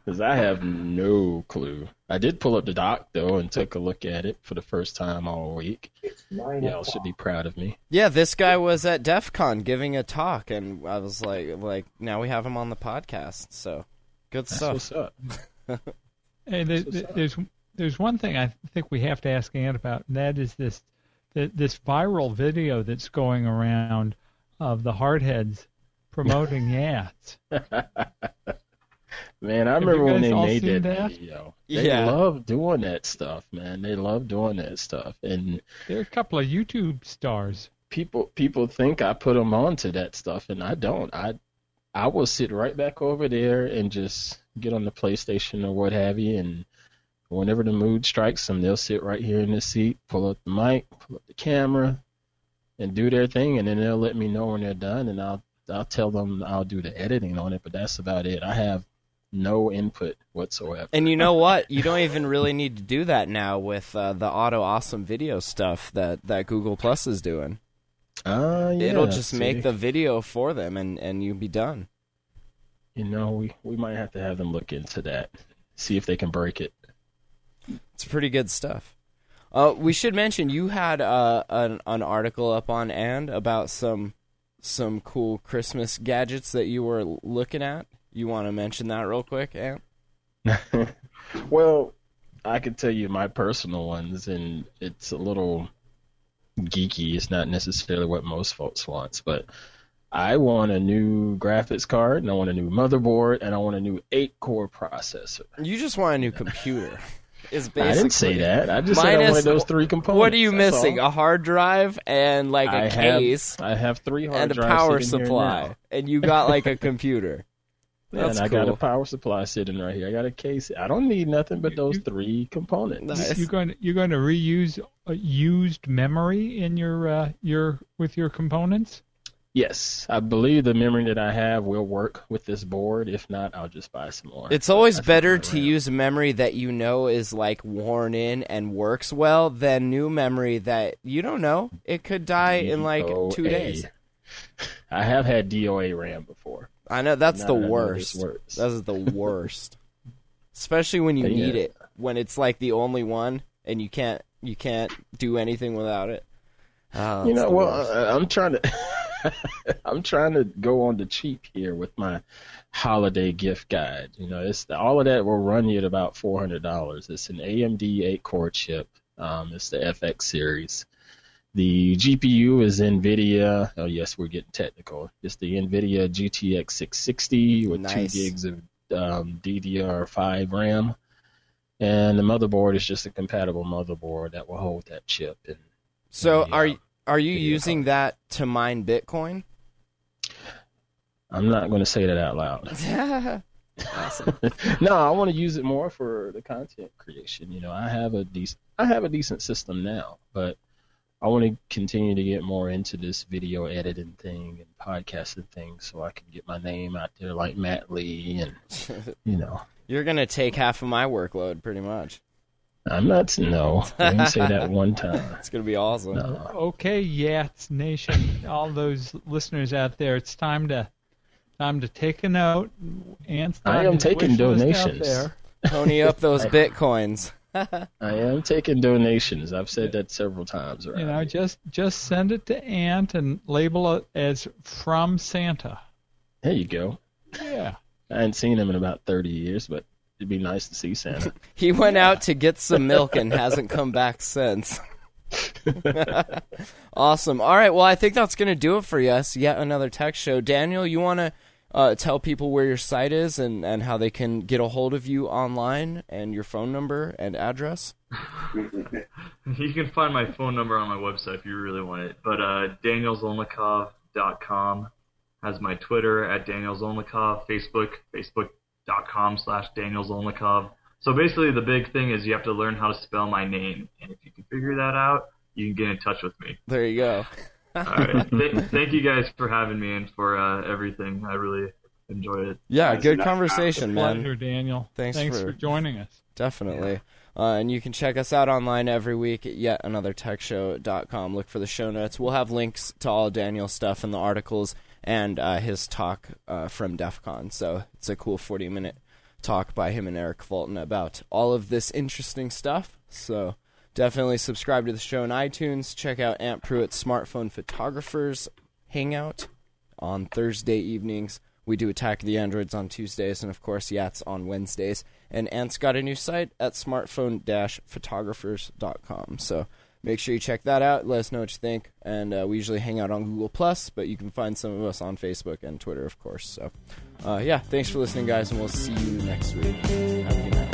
Because I have no clue. I did pull up the doc though and took a look at it for the first time all week. Y'all should be proud of me. Yeah, this guy was at DEF CON giving a talk, and I was like, like now we have him on the podcast. So good That's stuff. What's <laughs> up. Hey, there, what's there- up. there's there's one thing I think we have to ask Ant about, and that is this this viral video that's going around of the hardheads promoting <laughs> yachts. Man, I Have remember when they made seen that, that? video. They Yeah. love doing that stuff, man. They love doing that stuff. And There are a couple of YouTube stars. people people think I put them onto that stuff and I don't. I I will sit right back over there and just get on the PlayStation or what have you and whenever the mood strikes them, they'll sit right here in the seat, pull up the mic, pull up the camera and do their thing and then they'll let me know when they're done and I'll I'll tell them I'll do the editing on it, but that's about it. I have no input whatsoever. And you know what? You don't even really need to do that now with uh, the auto awesome video stuff that, that Google Plus is doing. Uh, yeah, It'll just see. make the video for them, and and you be done. You know, we we might have to have them look into that, see if they can break it. It's pretty good stuff. Uh, we should mention you had uh, an an article up on and about some some cool Christmas gadgets that you were looking at. You want to mention that real quick, Ant? <laughs> well, I can tell you my personal ones, and it's a little geeky. It's not necessarily what most folks want, but I want a new graphics card, and I want a new motherboard, and I want a new eight-core processor. You just want a new computer. Is basically <laughs> I didn't say that. I just said I Minus- wanted those three components. What are you missing? all. A hard drive and like a I case Have, I have three hard and a drives power sitting here supply, and you got like a <laughs> computer. That's and I got a power supply sitting right here. I got a case. I don't need nothing but those You- three components. Nice. You're going to, you're going to reuse uh, used memory in your uh, your with your components. Yes, I believe the memory that I have will work with this board. If not, I'll just buy some more. It's always better to use memory that you know is like worn in and works well than new memory that you don't know. It could die in like two days. <laughs> I have had DOA RAM before. I know that's Now the that I know this worst. That is the worst. Especially when you But need yeah. it. When it's like the only one and you can't you can't do anything without it. Oh, you know, well. I, I'm trying to, <laughs> I'm trying to go on the cheap here with my holiday gift guide. You know, it's all of that will run you at about four hundred dollars. It's an AMD eight core chip. Um, it's the FX series. The GPU is NVIDIA. Oh yes, we're getting technical. It's the NVIDIA GTX 660 with Nice. two gigs of um, DDR5 RAM, and the motherboard is just a compatible motherboard that will hold that chip. And so the, are uh, are you using that to mine Bitcoin? I'm not going to say that out loud. <laughs> <laughs> awesome. no, I want to use it more for the content creation. You know, I have a decent, I have a decent system now, but I want to continue to get more into this video editing thing and podcasting thing, so I can get my name out there like Matt Lee, and <laughs> you know, You're gonna take half of my workload, pretty much. I'm not. No, I didn't say that one time. <laughs> It's gonna be awesome. No. Okay, Yats Nation, all those listeners out there, it's time to time to take a note. And I am taking donations. There. <laughs> Pony up those <laughs> bitcoins. I am taking donations. I've said that several times. Around You know, just just send it to Ant and label it as from Santa. there you go. Yeah. I hadn't seen him in about 30 years, but it'd be nice to see Santa. <laughs> He went out to get some milk and hasn't come back since. <laughs> awesome. All right. Well, I think that's going to do it for us. Yet another tech show. Daniel, you want to uh, tell people where your site is and, and how they can get a hold of you online and your phone number and address? <laughs> You can find my phone number on my website if you really want it. But uh, danielzolnikov.com has my Twitter at danielzolnikov, Facebook, Facebook, facebook.com slash danielzolnikov. So basically the big thing is you have to learn how to spell my name. And if you can figure that out, you can get in touch with me. There you go. All right. <laughs> Th- thank you guys for having me and for uh, everything. I really enjoyed it. Yeah, That's good enough conversation, man. Pleasure, Daniel. Thanks Thanks for- for joining us. Definitely. Uh, and you can check us out online every week at yetanothertechshow.com. Look for the show notes. We'll have links to all Daniel's stuff in the articles and uh, his talk uh, from DEF CON. So it's a cool 40 minute talk by him and Eric Fulton about all of this interesting stuff. So definitely subscribe to the show on iTunes. Check out Ant Pruitt's Smartphone Photographers Hangout on Thursday evenings. We do Attack the Androids on Tuesdays, and of course, Yats on Wednesdays. And Ant's got a new site at smartphone-photographers.com. So make sure you check that out. Let us know what you think. And uh, we usually hang out on Google Plus, but you can find some of us on Facebook and Twitter, of course. So, uh, yeah, thanks for listening, guys, and we'll see you next week. Have a good night.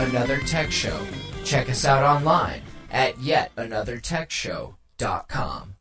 Another Tech Show. Check us out online at yetanothertechshow.com.